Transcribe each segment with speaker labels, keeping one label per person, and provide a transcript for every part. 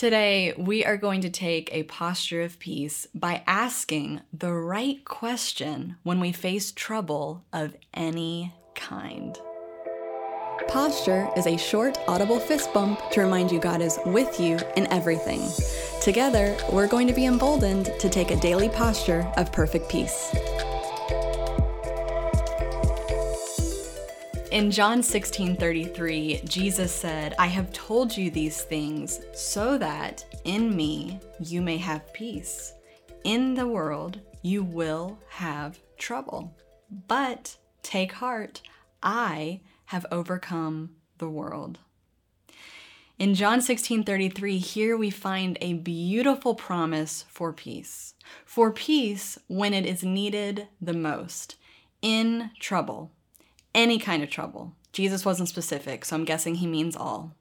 Speaker 1: Today, we are going to take a posture of peace by asking the right question when we face trouble of any kind. Posture is a short, audible fist bump to remind you God is with you in everything. Together, we're going to be emboldened to take a daily posture of perfect peace. In John 16 33, Jesus said, I have told you these things so that in me you may have peace. In the world you will have trouble. But take heart, I have overcome the world. In John 16:33 here we find a beautiful promise for peace. For peace when it is needed the most, in trouble any kind of trouble. Jesus wasn't specific, so I'm guessing he means all.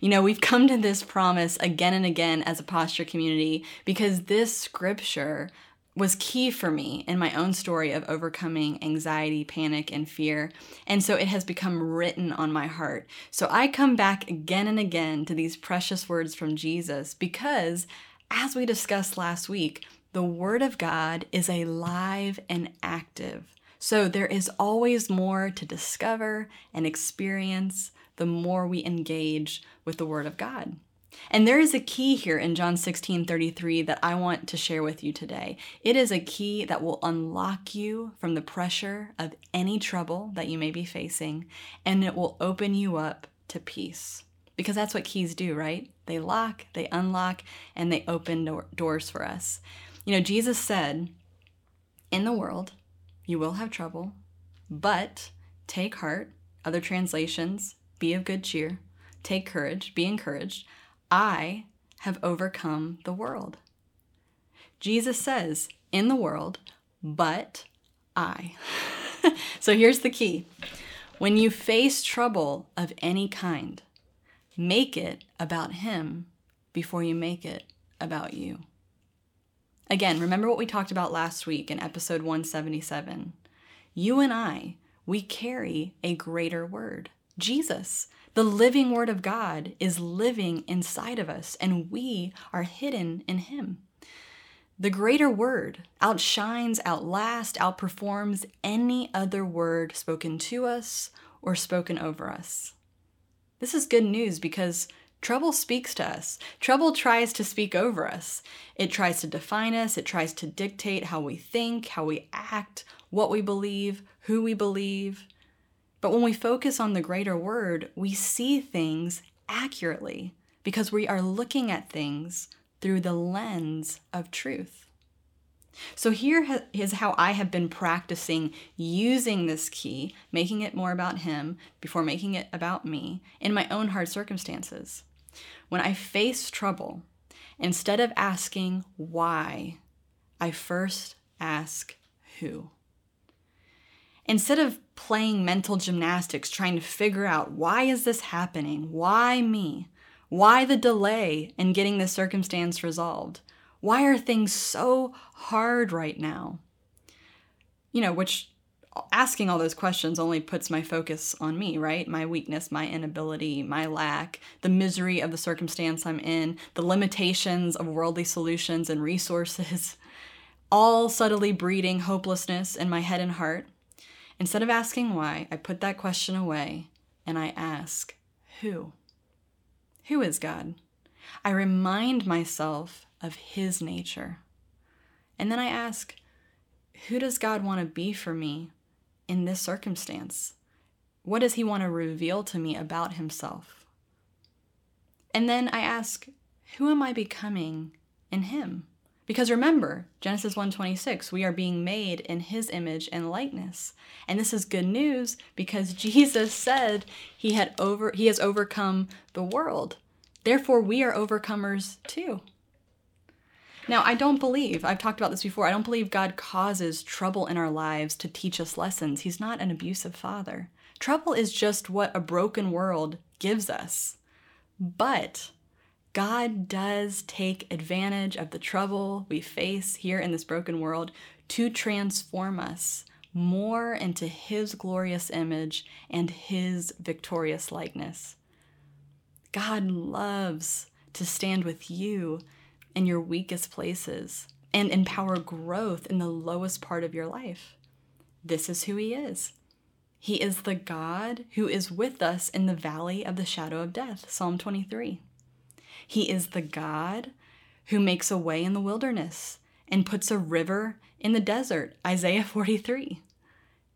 Speaker 1: You know, we've come to this promise again and again as a posture community because this scripture was key for me in my own story of overcoming anxiety, panic, and fear. And so it has become written on my heart. So I come back again and again to these precious words from Jesus because, as we discussed last week, the Word of God is alive and active. So there is always more to discover and experience the more we engage with the Word of God. And there is a key here in John 16 33 that I want to share with you today. It is a key that will unlock you from the pressure of any trouble that you may be facing, and it will open you up to peace. Because that's what keys do, right? They lock, they unlock, and they open do- doors for us. You know, Jesus said, In the world, you will have trouble, but take heart. Other translations, be of good cheer. Take courage, be encouraged. I have overcome the world. Jesus says, in the world, but I. so here's the key when you face trouble of any kind, make it about Him before you make it about you. Again, remember what we talked about last week in episode 177. You and I, we carry a greater word. Jesus, the living word of God, is living inside of us, and we are hidden in him. The greater word outshines, outlasts, outperforms any other word spoken to us or spoken over us. This is good news because Trouble speaks to us. Trouble tries to speak over us. It tries to define us, it tries to dictate how we think, how we act, what we believe, who we believe. But when we focus on the greater word, we see things accurately because we are looking at things through the lens of truth. So, here is how I have been practicing using this key, making it more about Him before making it about me in my own hard circumstances. When I face trouble, instead of asking why, I first ask who. Instead of playing mental gymnastics trying to figure out why is this happening? Why me? Why the delay in getting this circumstance resolved? Why are things so hard right now? You know, which asking all those questions only puts my focus on me, right? My weakness, my inability, my lack, the misery of the circumstance I'm in, the limitations of worldly solutions and resources, all subtly breeding hopelessness in my head and heart. Instead of asking why, I put that question away and I ask, who? Who is God? I remind myself of His nature. And then I ask, who does God want to be for me in this circumstance? What does he want to reveal to me about himself? And then I ask, who am I becoming in him? Because remember, Genesis 1:26, we are being made in his image and likeness. And this is good news because Jesus said he had over he has overcome the world. Therefore we are overcomers too. Now, I don't believe, I've talked about this before, I don't believe God causes trouble in our lives to teach us lessons. He's not an abusive father. Trouble is just what a broken world gives us. But God does take advantage of the trouble we face here in this broken world to transform us more into His glorious image and His victorious likeness. God loves to stand with you in your weakest places and empower growth in the lowest part of your life. This is who He is. He is the God who is with us in the valley of the shadow of death, Psalm 23. He is the God who makes a way in the wilderness and puts a river in the desert, Isaiah 43.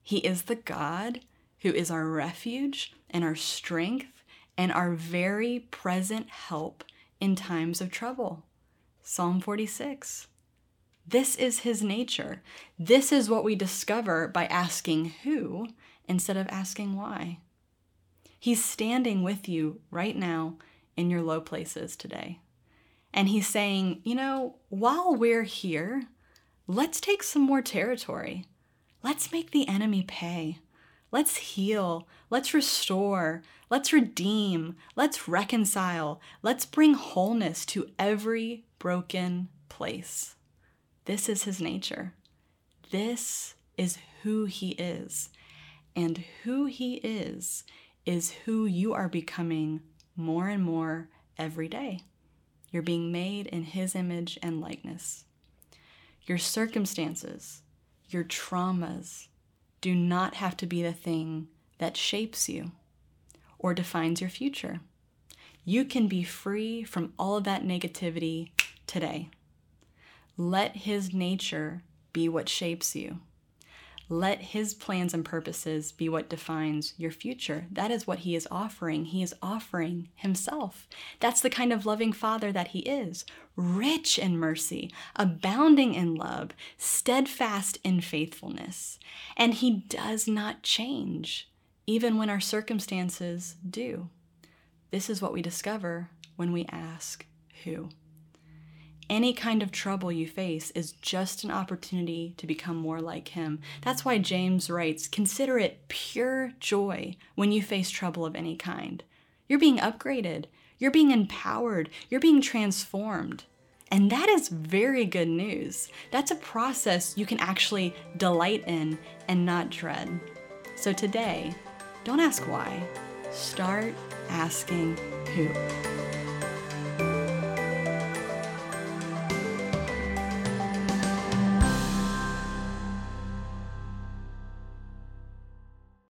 Speaker 1: He is the God who is our refuge and our strength and our very present help in times of trouble, Psalm 46. This is his nature. This is what we discover by asking who instead of asking why. He's standing with you right now in your low places today. And he's saying, you know, while we're here, let's take some more territory. Let's make the enemy pay. Let's heal. Let's restore. Let's redeem. Let's reconcile. Let's bring wholeness to every broken place. This is his nature. This is who he is. And who he is, is who you are becoming more and more every day. You're being made in His image and likeness. Your circumstances, your traumas do not have to be the thing that shapes you or defines your future. You can be free from all of that negativity today. Let His nature be what shapes you. Let His plans and purposes be what defines your future. That is what He is offering. He is offering Himself. That's the kind of loving Father that He is rich in mercy, abounding in love, steadfast in faithfulness. And He does not change, even when our circumstances do. This is what we discover when we ask who. Any kind of trouble you face is just an opportunity to become more like Him. That's why James writes Consider it pure joy when you face trouble of any kind. You're being upgraded, you're being empowered, you're being transformed. And that is very good news. That's a process you can actually delight in and not dread. So today, don't ask why, start asking who.